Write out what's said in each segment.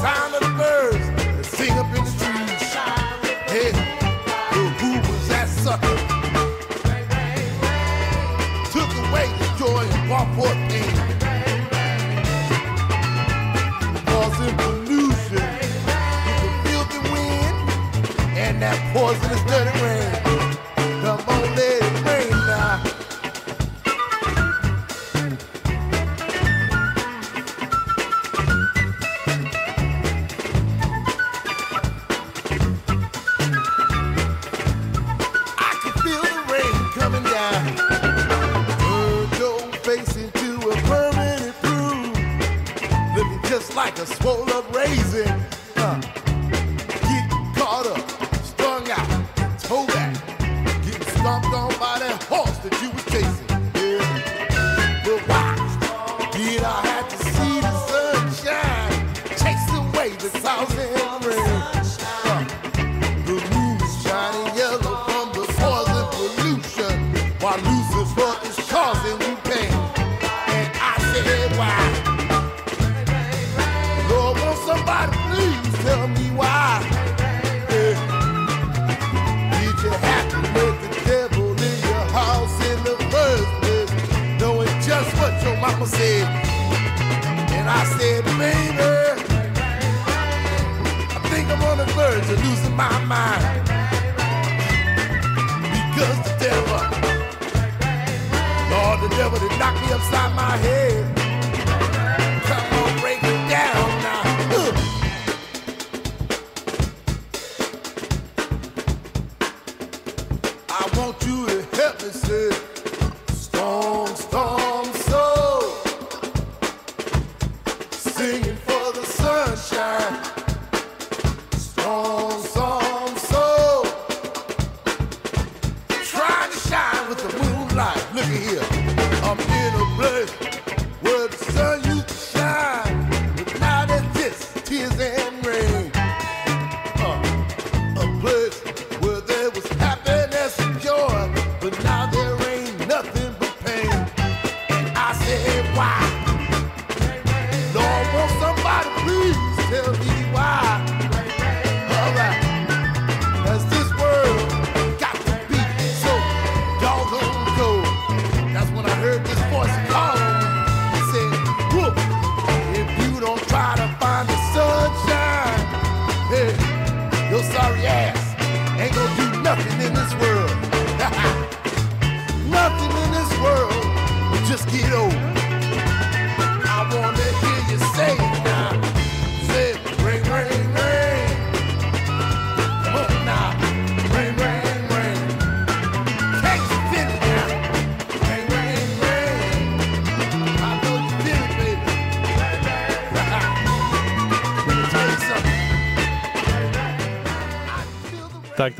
sound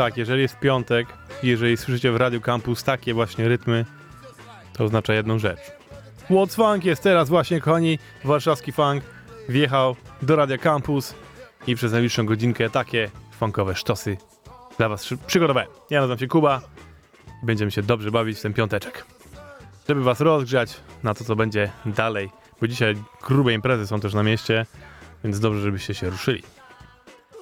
Tak, jeżeli jest piątek, jeżeli słyszycie w Radio Campus takie właśnie rytmy, to oznacza jedną rzecz. What's Funk jest teraz właśnie, kochani, warszawski funk wjechał do Radia Campus i przez najbliższą godzinkę takie funkowe sztosy dla was przy- przygotowałem. Ja nazywam się Kuba i będziemy się dobrze bawić w ten piąteczek. Żeby was rozgrzać na to, co będzie dalej, bo dzisiaj grube imprezy są też na mieście, więc dobrze, żebyście się ruszyli.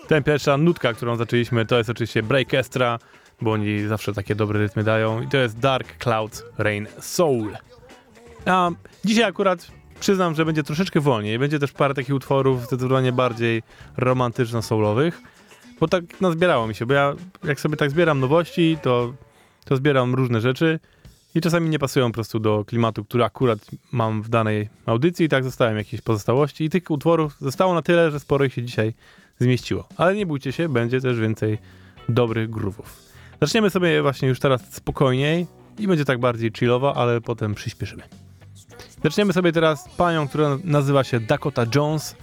Ten pierwsza nutka, którą zaczęliśmy, to jest oczywiście Breakestra, bo oni zawsze takie dobre rytmy dają. I to jest Dark Cloud Rain Soul. A dzisiaj akurat przyznam, że będzie troszeczkę wolniej. Będzie też parę takich utworów zdecydowanie bardziej romantyczno-soulowych, bo tak nazbierało mi się, bo ja jak sobie tak zbieram nowości, to, to zbieram różne rzeczy i czasami nie pasują po prostu do klimatu, który akurat mam w danej audycji i tak zostałem jakieś pozostałości i tych utworów zostało na tyle, że sporo ich się dzisiaj zmieściło. Ale nie bójcie się, będzie też więcej dobrych groovów. Zaczniemy sobie właśnie już teraz spokojniej i będzie tak bardziej chillowo, ale potem przyspieszymy. Zaczniemy sobie teraz panią, która nazywa się Dakota Jones,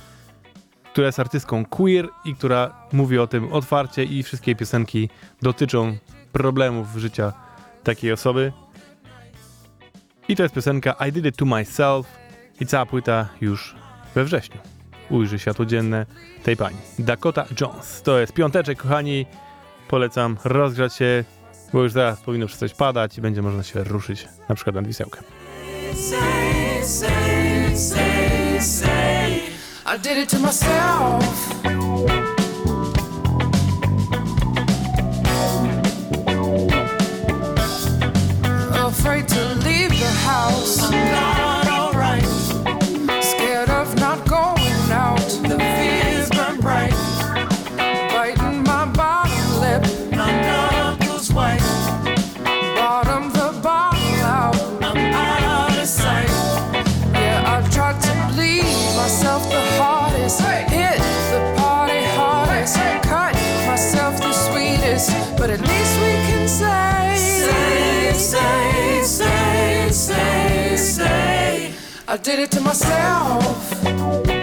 która jest artystką queer i która mówi o tym otwarcie i wszystkie piosenki dotyczą problemów życia takiej osoby. I to jest piosenka I Did It To Myself i cała płyta już we wrześniu. Ujrzy światło dzienne tej pani. Dakota Jones. To jest piąteczek, kochani. Polecam rozgrzać się, bo już zaraz powinno przestać padać i będzie można się ruszyć na przykład nad Wisełkę. say, say, say. I did it to myself. Did it to myself.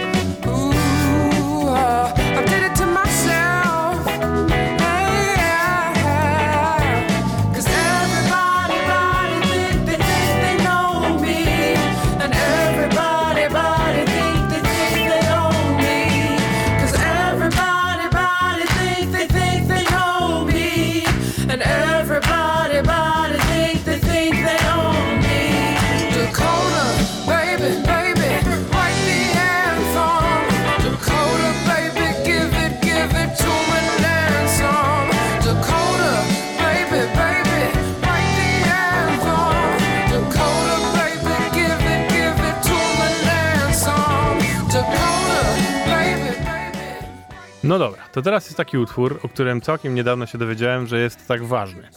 To teraz jest taki utwór, o którym całkiem niedawno się dowiedziałem, że jest tak ważny.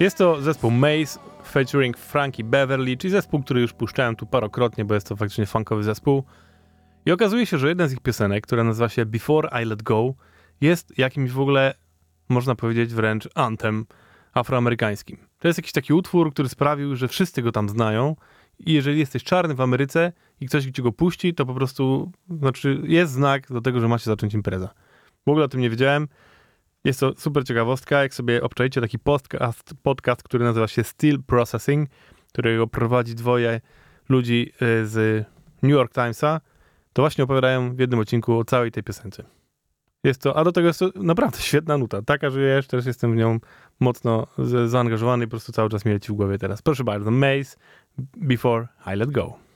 Jest to zespół Maze featuring Frankie Beverly, czyli zespół, który już puszczałem tu parokrotnie, bo jest to faktycznie funkowy zespół. I okazuje się, że jedna z ich piosenek, która nazywa się Before I Let Go, jest jakimś w ogóle, można powiedzieć wręcz antem afroamerykańskim. To jest jakiś taki utwór, który sprawił, że wszyscy go tam znają i jeżeli jesteś czarny w Ameryce i ktoś ci go puści, to po prostu, znaczy jest znak do tego, że macie zacząć impreza. W ogóle o tym nie wiedziałem. Jest to super ciekawostka. Jak sobie obczajcie taki podcast, podcast który nazywa się Still Processing, którego prowadzi dwoje ludzi y, z New York Timesa, to właśnie opowiadają w jednym odcinku o całej tej piosence. Jest to, a do tego jest to naprawdę świetna nuta. Taka, że ja jeszcze też jestem w nią mocno zaangażowany i po prostu cały czas mi leci w głowie teraz. Proszę bardzo, Maze, Before I Let Go.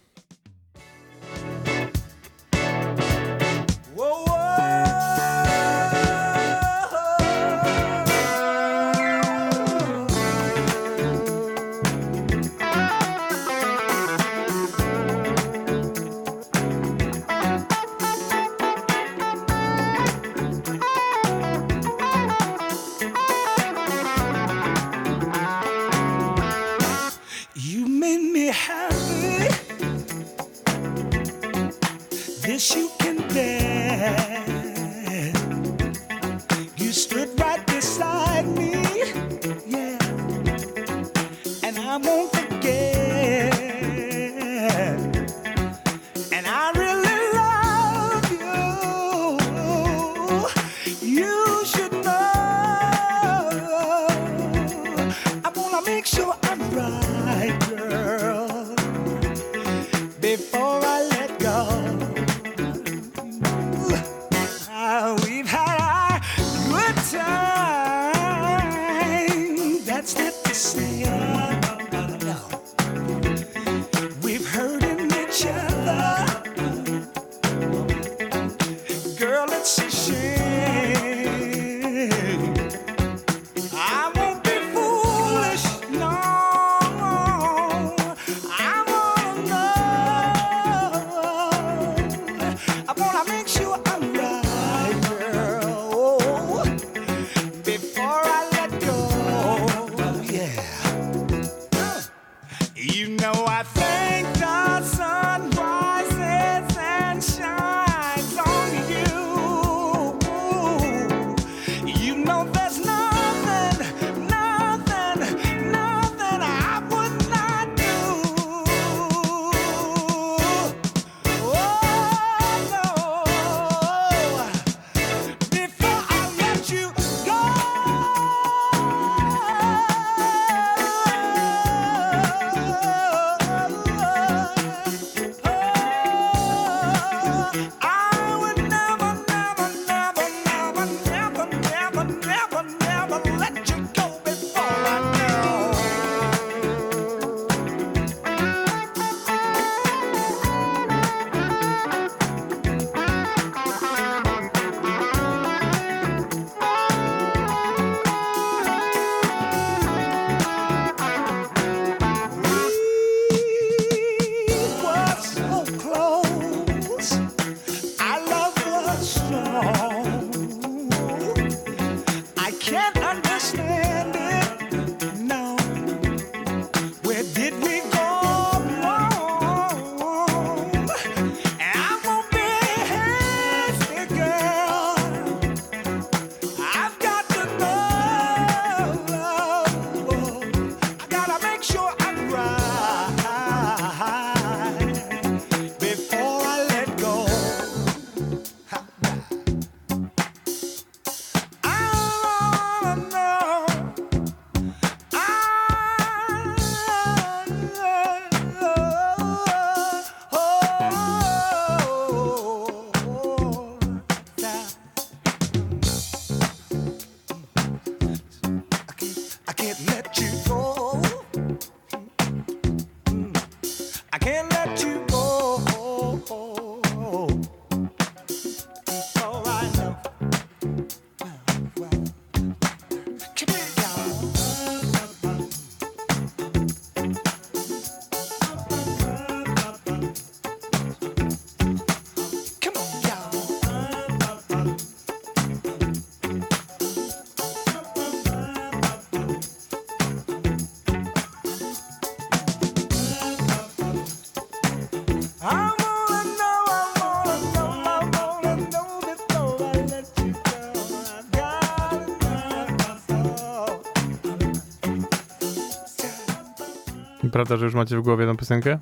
Prawda, że już macie w głowie tą piosenkę?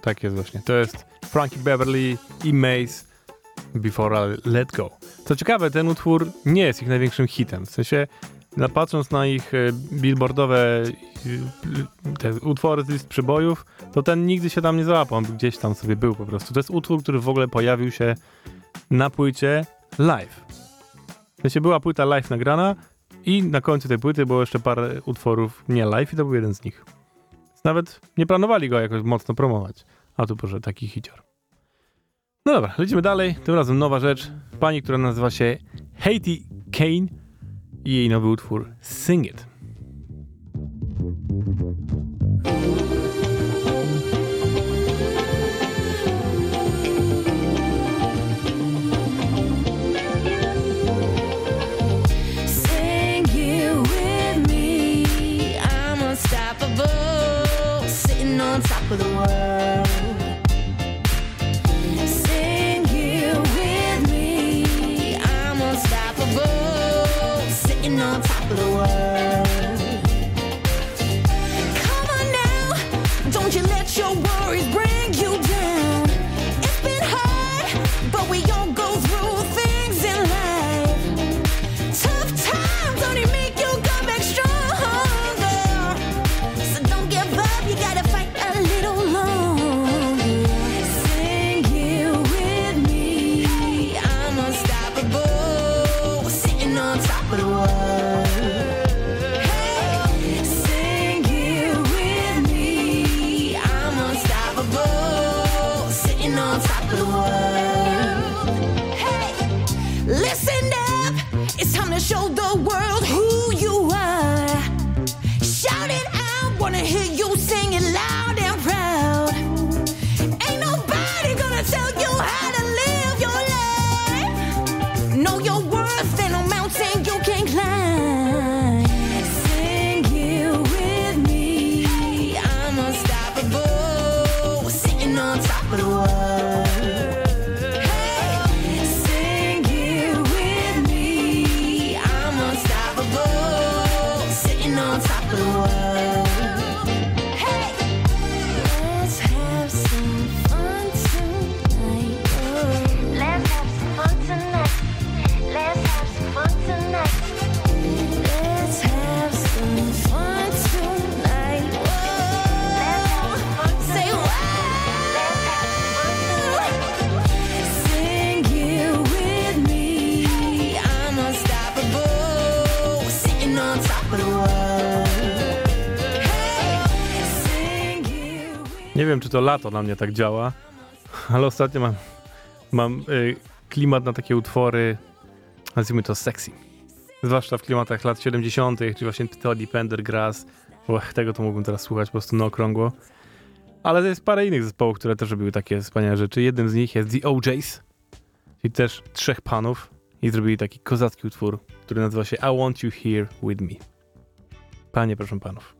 Tak jest właśnie. To jest Frankie Beverly i Mace Before I Let Go. Co ciekawe, ten utwór nie jest ich największym hitem. W sensie, patrząc na ich e, billboardowe e, te utwory z list przybojów, to ten nigdy się tam nie załapał. On gdzieś tam sobie był po prostu. To jest utwór, który w ogóle pojawił się na płycie live. W sensie była płyta live nagrana i na końcu tej płyty było jeszcze parę utworów nie live i to był jeden z nich. Nawet nie planowali go jakoś mocno promować. A tu proszę, taki hicior. No dobra, lecimy dalej. Tym razem nowa rzecz. Pani, która nazywa się Haiti Kane i jej nowy utwór Sing It. On top of the world. Top of the world. To lato na mnie tak działa, ale ostatnio mam, mam y, klimat na takie utwory, nazwijmy to sexy. Zwłaszcza w klimatach lat 70., czyli właśnie Toddy Pendergrass. Ach, tego to mógłbym teraz słuchać po prostu na okrągło. Ale jest parę innych zespołów, które też robiły takie wspaniałe rzeczy. Jednym z nich jest The OJs, czyli też trzech panów i zrobili taki kozacki utwór, który nazywa się I Want You Here With Me. Panie, proszę panów.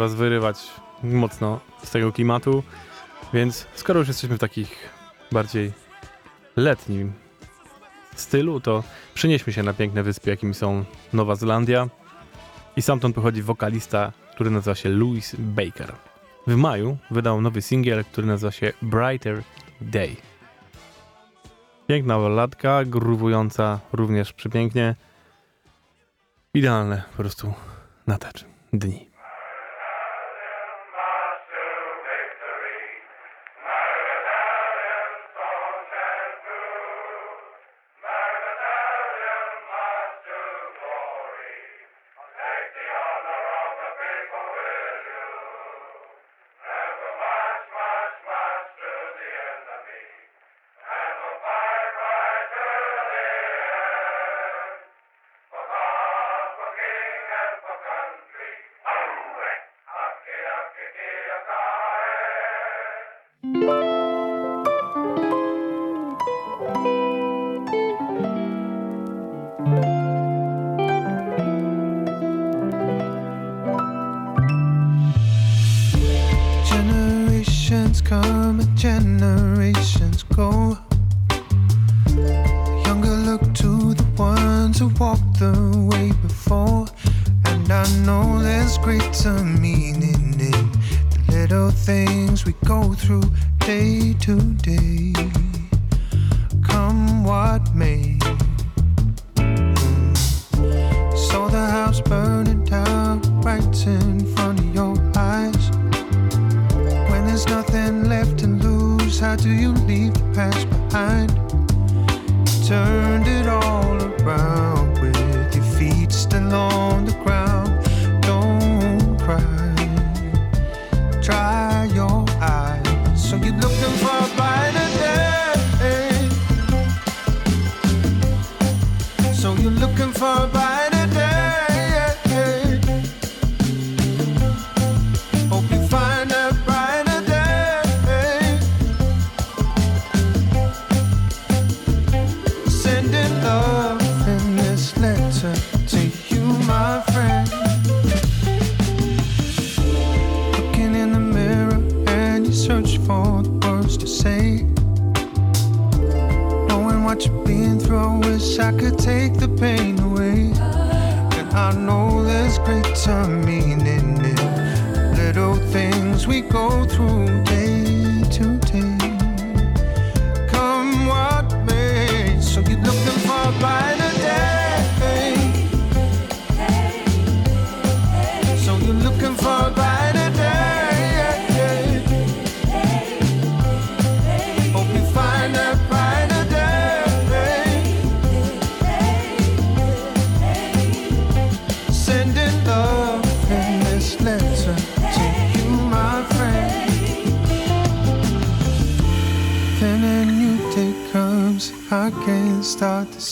was wyrywać mocno z tego klimatu. Więc skoro już jesteśmy w takich bardziej letnim stylu, to przenieśmy się na piękne wyspy, jakim są Nowa Zelandia. I stamtąd pochodzi wokalista, który nazywa się Louis Baker. W maju wydał nowy singiel, który nazywa się Brighter Day. Piękna balladka, gruwująca również przepięknie. Idealne po prostu na dni. And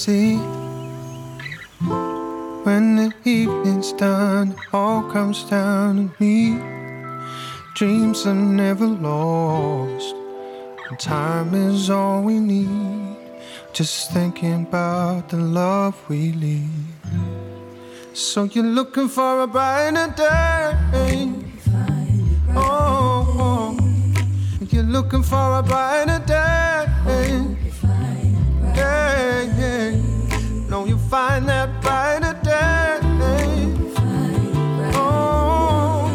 see. When the evening's done, all comes down to me. Dreams are never lost, and time is all we need. Just thinking about the love we leave. So you're looking for a brighter day. Oh, oh. oh. you're looking for a brighter day. No, you find that brighter. Oh,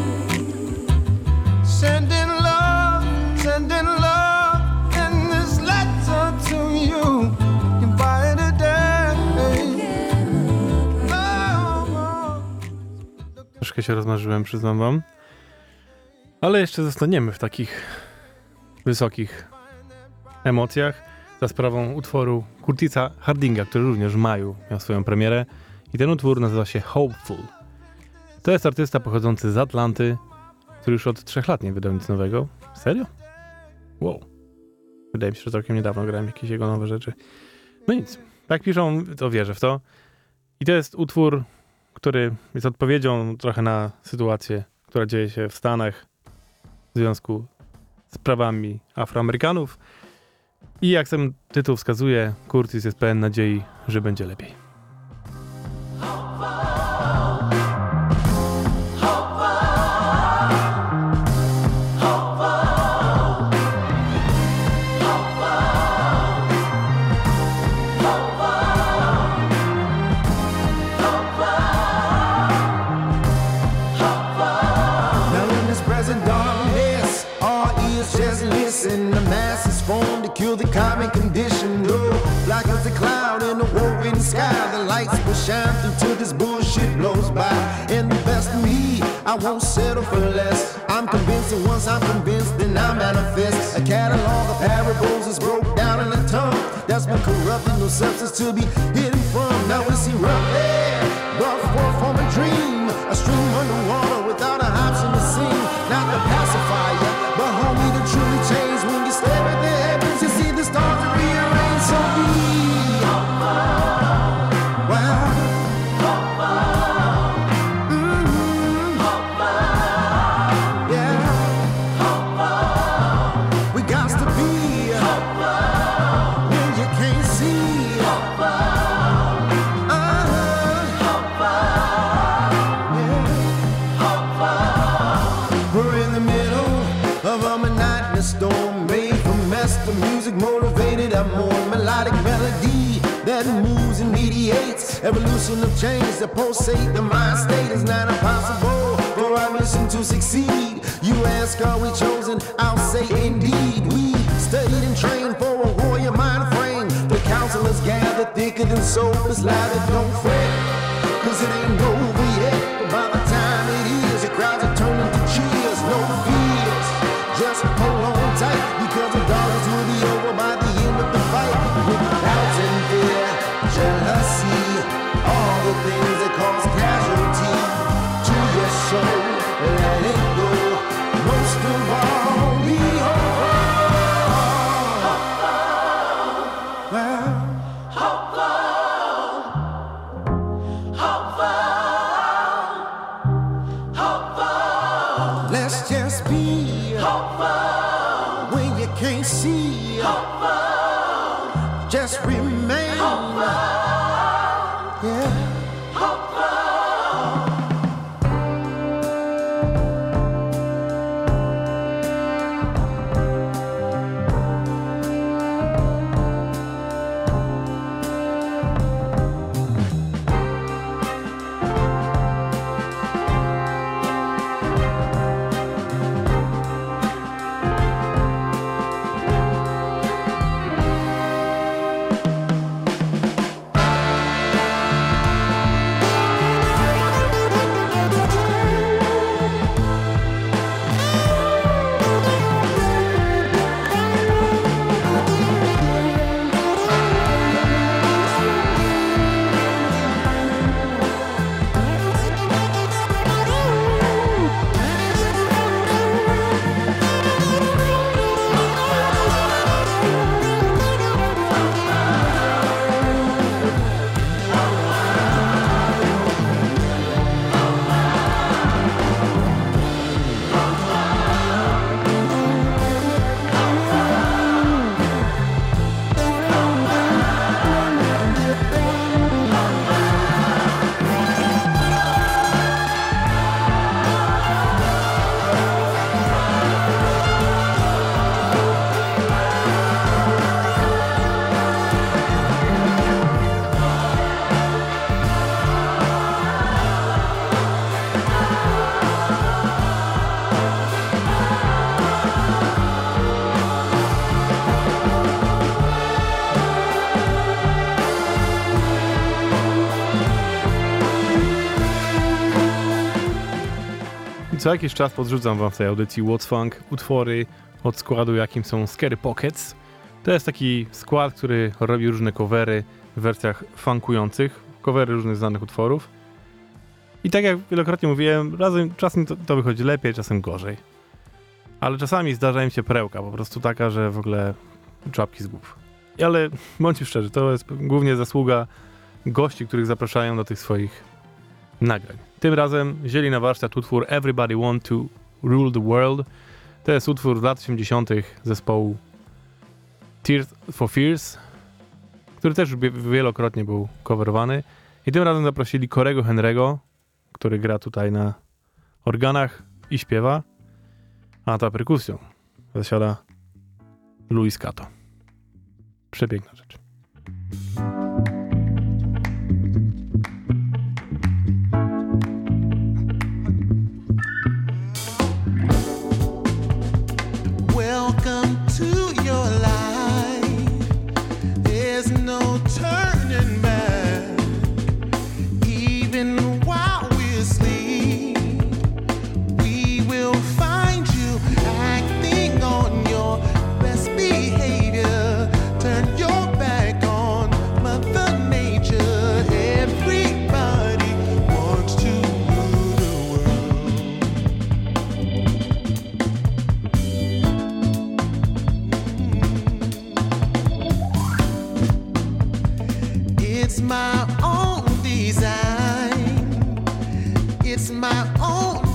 day. Troszkę się rozmarzyłem, przyznam wam. Ale jeszcze zostaniemy w takich wysokich emocjach za sprawą utworu Curtisa Hardinga, który również w maju miał swoją premierę. I ten utwór nazywa się Hopeful. To jest artysta pochodzący z Atlanty, który już od trzech lat nie wydał nic nowego. Serio? Wow. Wydaje mi się, że całkiem niedawno grałem jakieś jego nowe rzeczy. No nic. Tak piszą, to wierzę w to. I to jest utwór, który jest odpowiedzią trochę na sytuację, która dzieje się w Stanach w związku z prawami Afroamerykanów. I jak ten tytuł wskazuje, Curtis jest pełen nadziei, że będzie lepiej. Won't settle for less. I'm convinced that once I'm convinced, then I manifest. A catalog of parables is broke down in a tongue that's been corrupted, no substance to be Evolution of change that pulsate the mind state is not impossible for our mission to succeed. You ask, are we chosen? I'll say indeed. We studied and trained for a warrior mind frame. The counselors gather thicker than soap. It's louder, don't fret. Cause it ain't over Co jakiś czas podrzucam wam w tej audycji What's Funk utwory od składu, jakim są Scary Pockets. To jest taki skład, który robi różne covery w wersjach funkujących, covery różnych znanych utworów. I tak jak wielokrotnie mówiłem, razem, czasem to, to wychodzi lepiej, czasem gorzej. Ale czasami zdarza im się perełka, po prostu taka, że w ogóle czapki z głów. Ale bądźmy szczerzy, to jest głównie zasługa gości, których zapraszają do tych swoich nagrań. Tym razem wzięli na warsztat utwór Everybody Want to Rule the World. To jest utwór z lat 80. zespołu Tears for Fears, który też wielokrotnie był coverowany. I tym razem zaprosili Korego Henry'ego, który gra tutaj na organach i śpiewa, a ta perkusją zasiada Luis Cato. Przepiękna rzecz. It's my own design. It's my own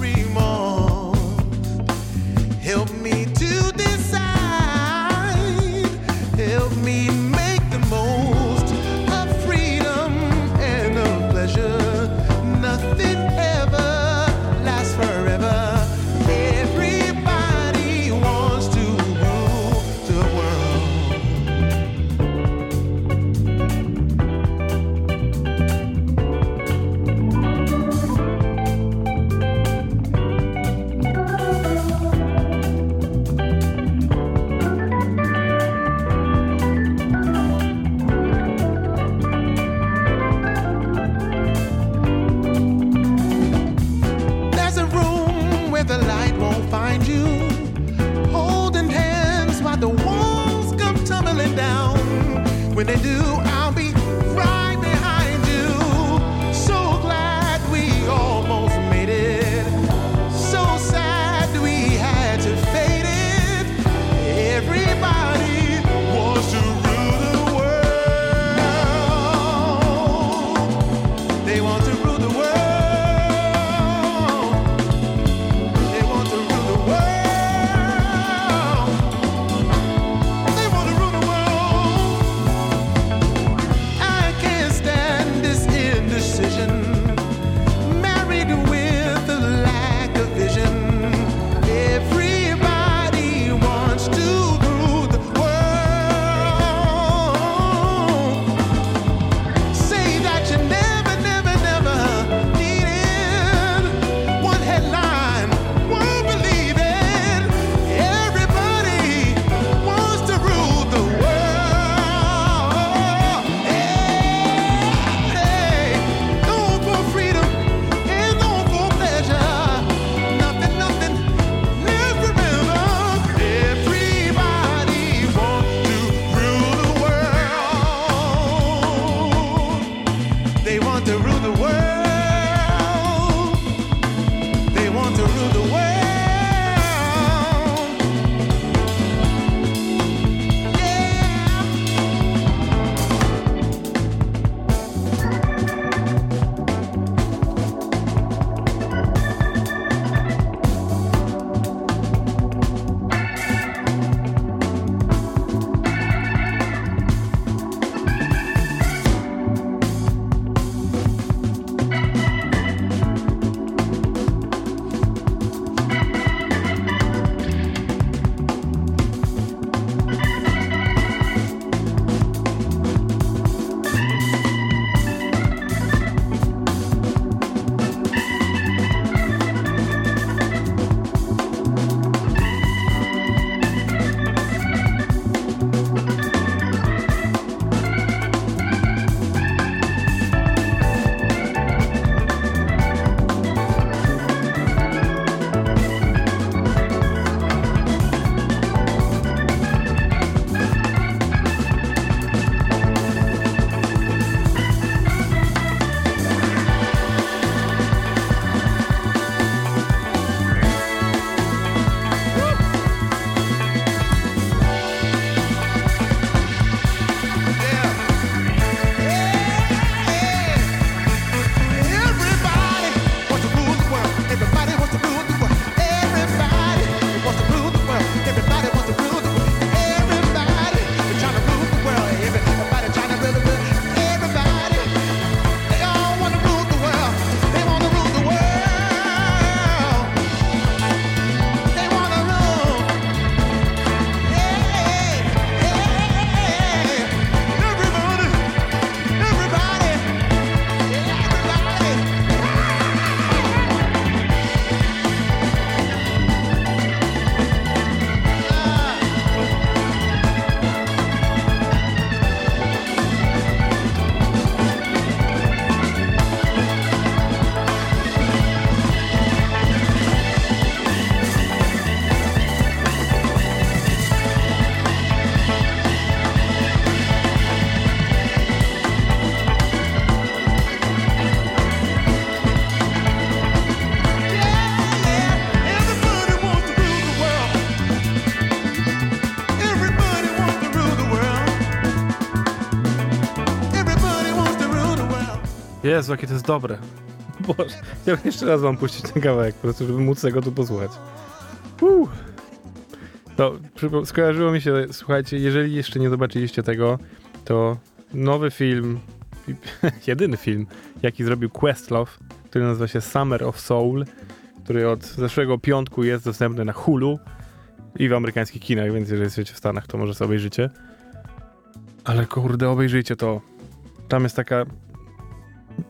Jezu, jakie to jest dobre. Boże, chciałbym jeszcze raz wam puścić ten kawałek, po prostu, żeby móc tego tu posłuchać. Uh. To przypo- skojarzyło mi się, słuchajcie, jeżeli jeszcze nie zobaczyliście tego, to nowy film, jedyny film, jaki zrobił Questlove, który nazywa się Summer of Soul, który od zeszłego piątku jest dostępny na Hulu i w amerykańskich kinach, więc jeżeli jesteście w Stanach, to może sobie obejrzycie. Ale kurde, obejrzyjcie to. Tam jest taka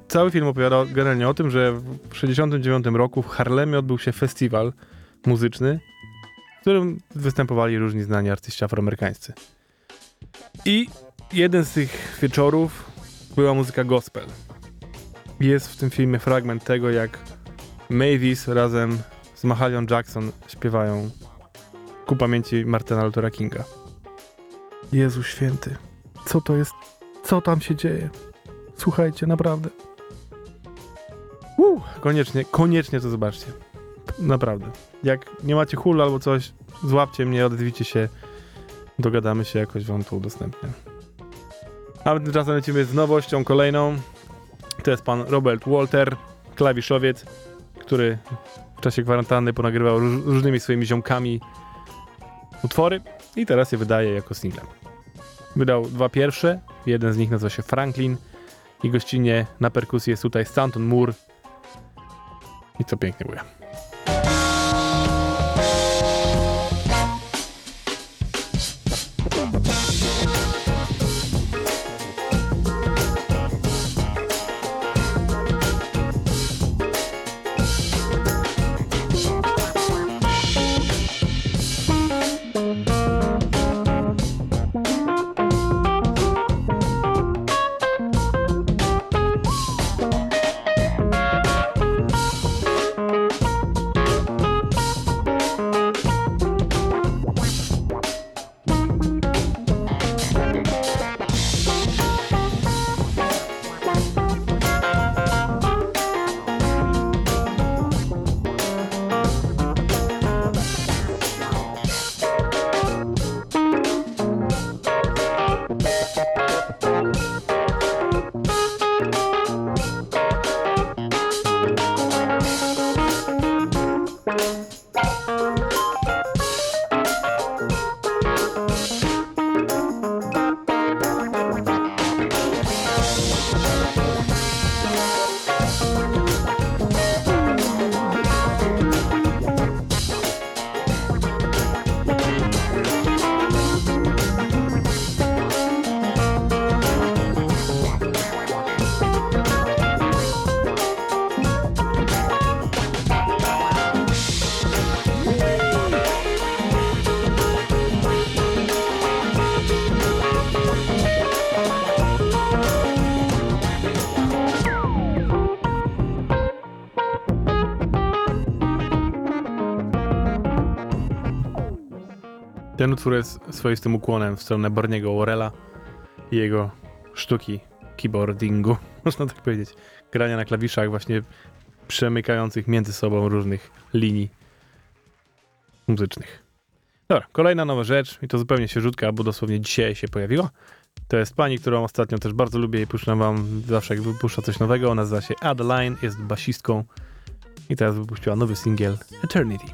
cały film opowiada generalnie o tym, że w 69 roku w Harlemie odbył się festiwal muzyczny, w którym występowali różni znani artyści afroamerykańscy. I jeden z tych wieczorów była muzyka gospel. Jest w tym filmie fragment tego, jak Mavis razem z Mahalion Jackson śpiewają ku pamięci Martyna Luthera Kinga. Jezu święty, co to jest Co tam się dzieje? Słuchajcie, naprawdę. Koniecznie, koniecznie to zobaczcie. Naprawdę. Jak nie macie hul albo coś, złapcie mnie, odezwijcie się. Dogadamy się, jakoś wam to udostępnię. A my tymczasem lecimy z nowością kolejną. To jest pan Robert Walter, klawiszowiec, który w czasie kwarantanny ponagrywał róż, różnymi swoimi ziomkami utwory i teraz je wydaje jako single. Wydał dwa pierwsze, jeden z nich nazywa się Franklin i gościnnie na perkusji jest tutaj Stanton Moore i co pięknie mówię. Ten utwór jest swoistym ukłonem w stronę Barniego Worrella i jego sztuki keyboardingu, można tak powiedzieć. Grania na klawiszach właśnie przemykających między sobą różnych linii muzycznych. Dobra, kolejna nowa rzecz i to zupełnie świeżutka, bo dosłownie dzisiaj się pojawiła. To jest pani, którą ostatnio też bardzo lubię i puszczam wam zawsze jak wypuszcza coś nowego. Ona nazywa się Adeline, jest basistką i teraz wypuściła nowy singiel Eternity.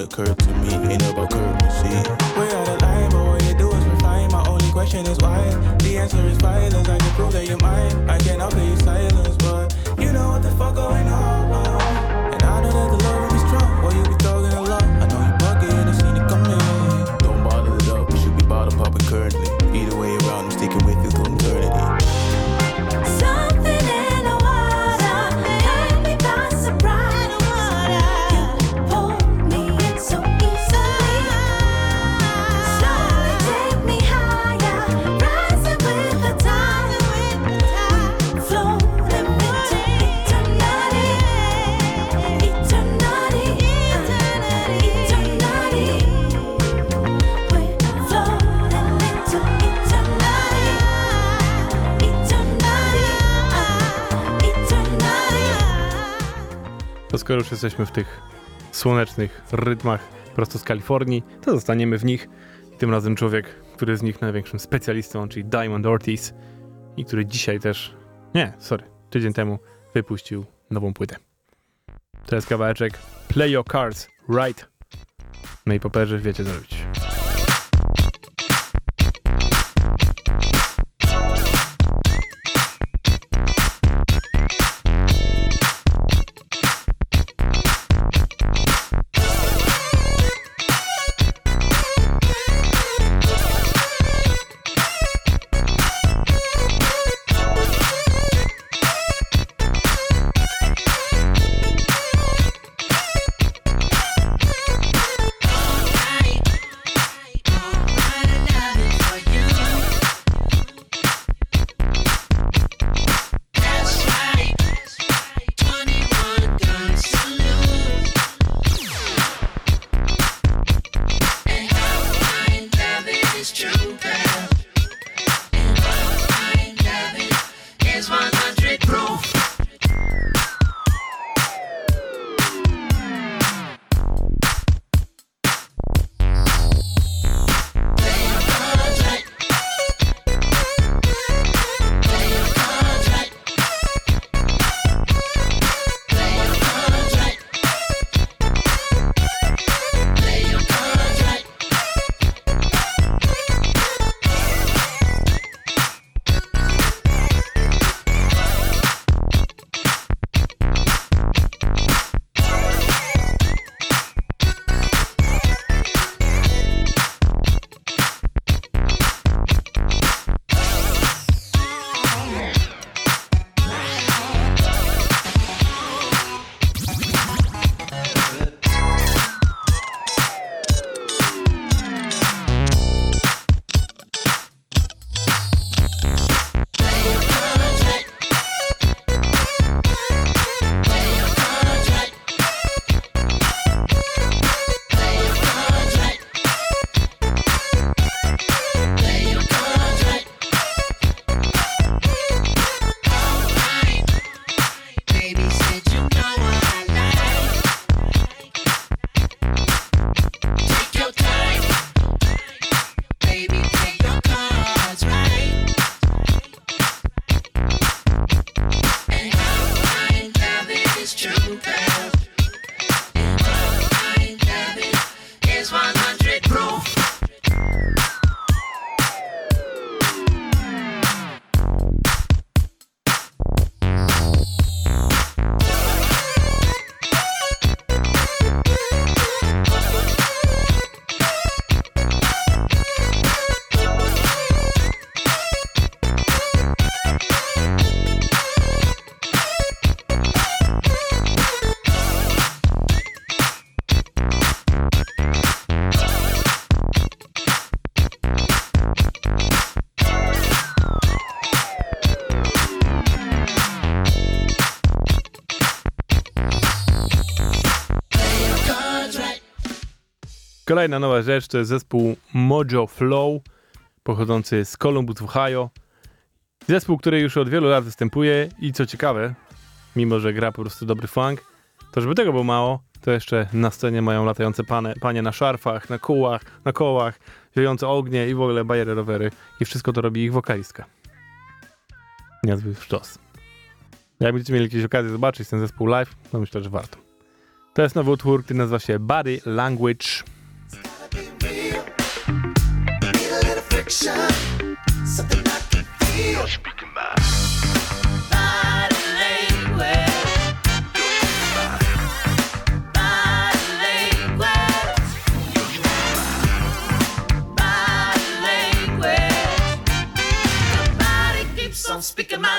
What occurred to me ain't about courtesy. We're out of line, but what you do is refine. My only question is why. The answer is violence. I can prove that you're mine. I cannot silence, but skoro już jesteśmy w tych słonecznych rytmach prosto z Kalifornii, to zostaniemy w nich. Tym razem człowiek, który jest z nich największym specjalistą, czyli Diamond Ortiz i który dzisiaj też, nie, sorry, tydzień temu wypuścił nową płytę. To jest kawałeczek Play Your Cards Right. No i poperzy wiecie co robić. Kolejna nowa rzecz to jest zespół Mojo Flow, pochodzący z Columbus Ohio. Zespół, który już od wielu lat występuje i co ciekawe, mimo że gra po prostu dobry funk, to żeby tego było mało, to jeszcze na scenie mają latające panie, panie na szarfach, na kołach, na kołach, wiejące ognie i w ogóle bajery rowery. I wszystko to robi ich wokalistka. Niezły sztos. Jak będziecie mieli jakieś okazję zobaczyć ten zespół live, to myślę, że warto. To jest nowy utwór, który nazywa się Body Language. Something I can feel. Body language. Body language. Body language. Your body keeps on speaking my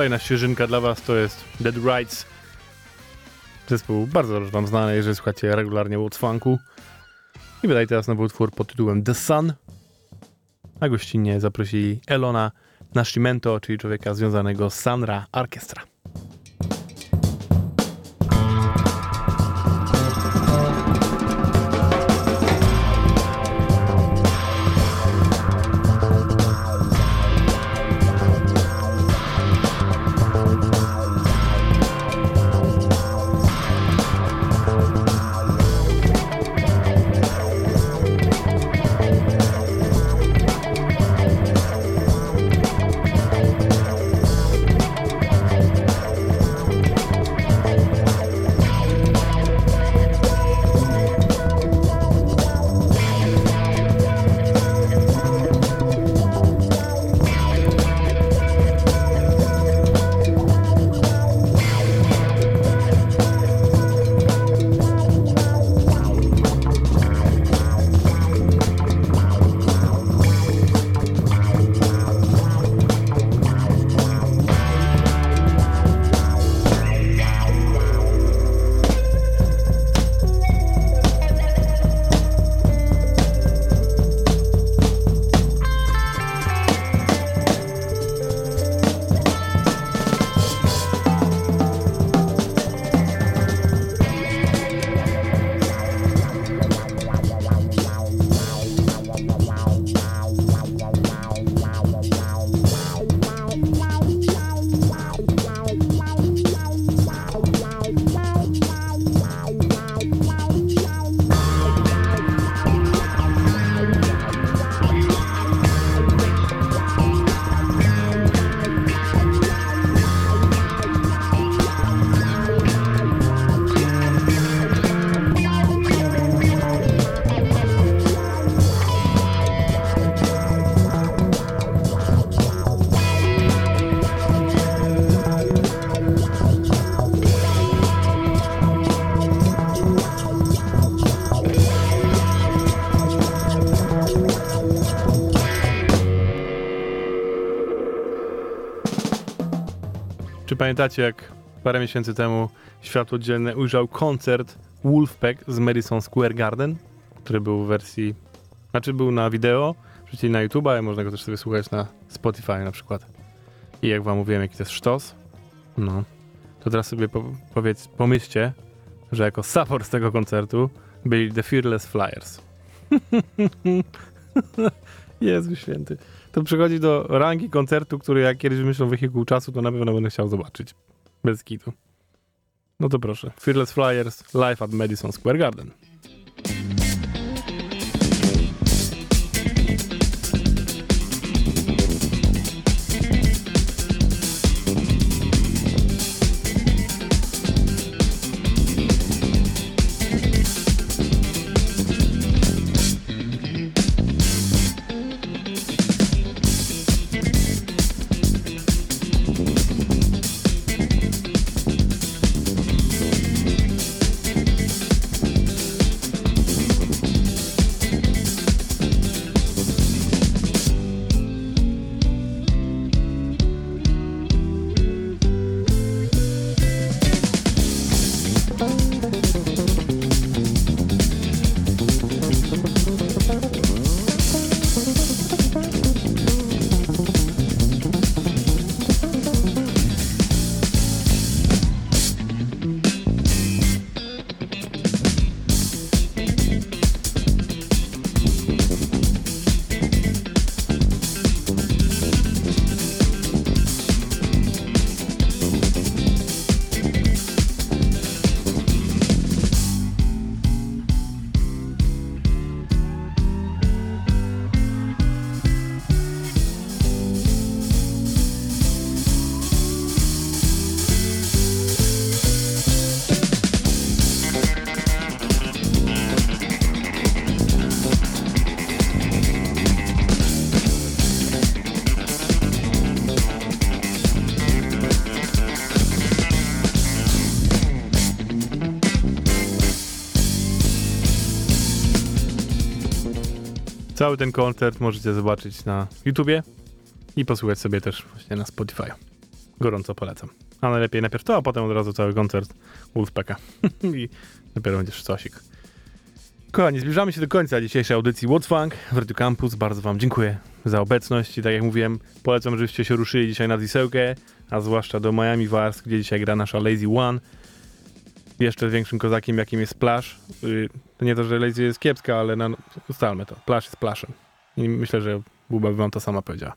kolejna świeżynka dla was to jest Dead Rights. Zespół bardzo dobrze wam znany, jeżeli słuchacie regularnie Woods Funku. I wydaje teraz nowy utwór pod tytułem The Sun. Na gościnnie zaprosili Elona Nascimento, czyli człowieka związanego z Sanra Orchestra. Pamiętacie, jak parę miesięcy temu światło dzienne ujrzał koncert Wolfpack z Madison Square Garden, który był w wersji, znaczy był na wideo, wrzucili na YouTube, ale można go też sobie słuchać na Spotify na przykład. I jak wam mówiłem, jaki to jest sztos, no, to teraz sobie po, powiedz, pomyślcie, że jako support z tego koncertu byli The Fearless Flyers. Jezu święty. To przychodzi do rangi koncertu, który jak kiedyś myślę wehikuł czasu, to na pewno będę chciał zobaczyć. Bez kitu. No to proszę. Fearless Flyers live at Madison Square Garden. Cały ten koncert możecie zobaczyć na YouTubie i posłuchać sobie też właśnie na Spotify. Gorąco polecam. A najlepiej najpierw to, a potem od razu cały koncert Wolfpacka. I dopiero będziesz sztosik. Kochani, zbliżamy się do końca dzisiejszej audycji What's Funk w Radio Campus. Bardzo wam dziękuję za obecność i tak jak mówiłem, polecam, żebyście się ruszyli dzisiaj na Disełkę, a zwłaszcza do Miami Wars, gdzie dzisiaj gra nasza Lazy One. Jeszcze większym kozakiem, jakim jest. Yy, to nie to, że Lazy jest kiepska, ale na, ustalmy to. Splash jest Splashem. I myślę, że Buba by wam to sama powiedziała.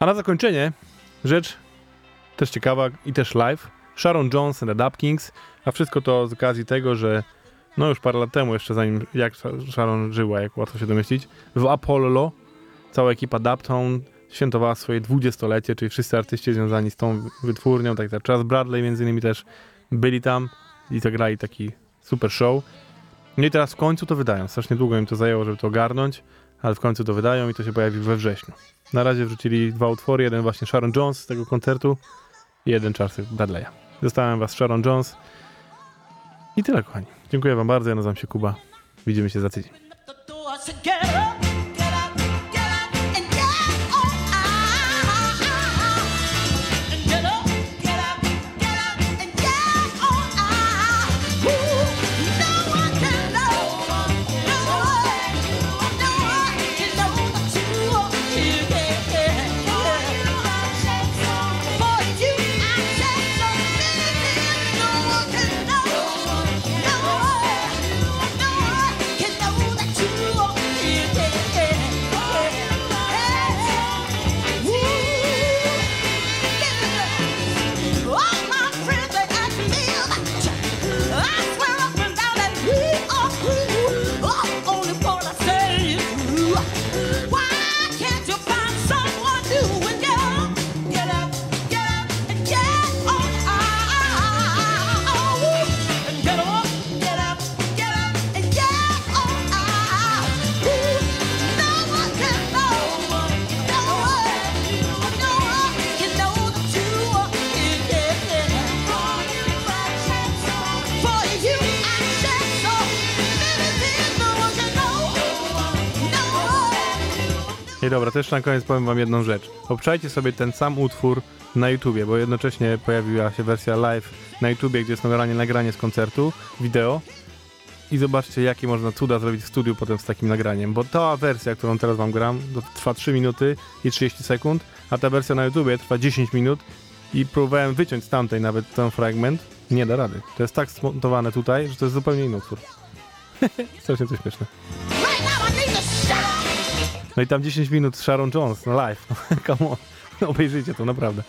A na zakończenie rzecz też ciekawa i też live. Sharon Jones and the Dub Kings, a wszystko to z okazji tego, że no już parę lat temu, jeszcze zanim jak Sharon żyła, jak łatwo się domyślić, w Apollo cała ekipa Dubtown świętowała swoje dwudziestolecie, czyli wszyscy artyści związani z tą wytwórnią, tak jak Charles Bradley między innymi też byli tam i zagrali taki super show. No i teraz w końcu to wydają. Strasznie długo im to zajęło, żeby to ogarnąć, ale w końcu to wydają i to się pojawi we wrześniu. Na razie wrzucili dwa utwory, jeden właśnie Sharon Jones z tego koncertu i jeden Charles Bradley'a. Zostałem was Sharon Jones. I tyle, kochani. Dziękuję wam bardzo, ja nazywam się Kuba. Widzimy się za tydzień. Dobra, też na koniec powiem wam jedną rzecz. Obczajcie sobie ten sam utwór na YouTubie, bo jednocześnie pojawiła się wersja live na YouTubie, gdzie jest nagranie, nagranie z koncertu, wideo. I zobaczcie, jakie można cuda zrobić w studiu potem z takim nagraniem, bo ta wersja, którą teraz wam gram, to trwa 3 minuty i 30 sekund, a ta wersja na YouTubie trwa 10 minut i próbowałem wyciąć z tamtej nawet ten fragment. Nie da rady. To jest tak smontowane tutaj, że to jest zupełnie inny utwór. Strasznie to śmieszne. No i tam 10 minut Sharon Jones live. Come on. Obejrzyjcie to, naprawdę.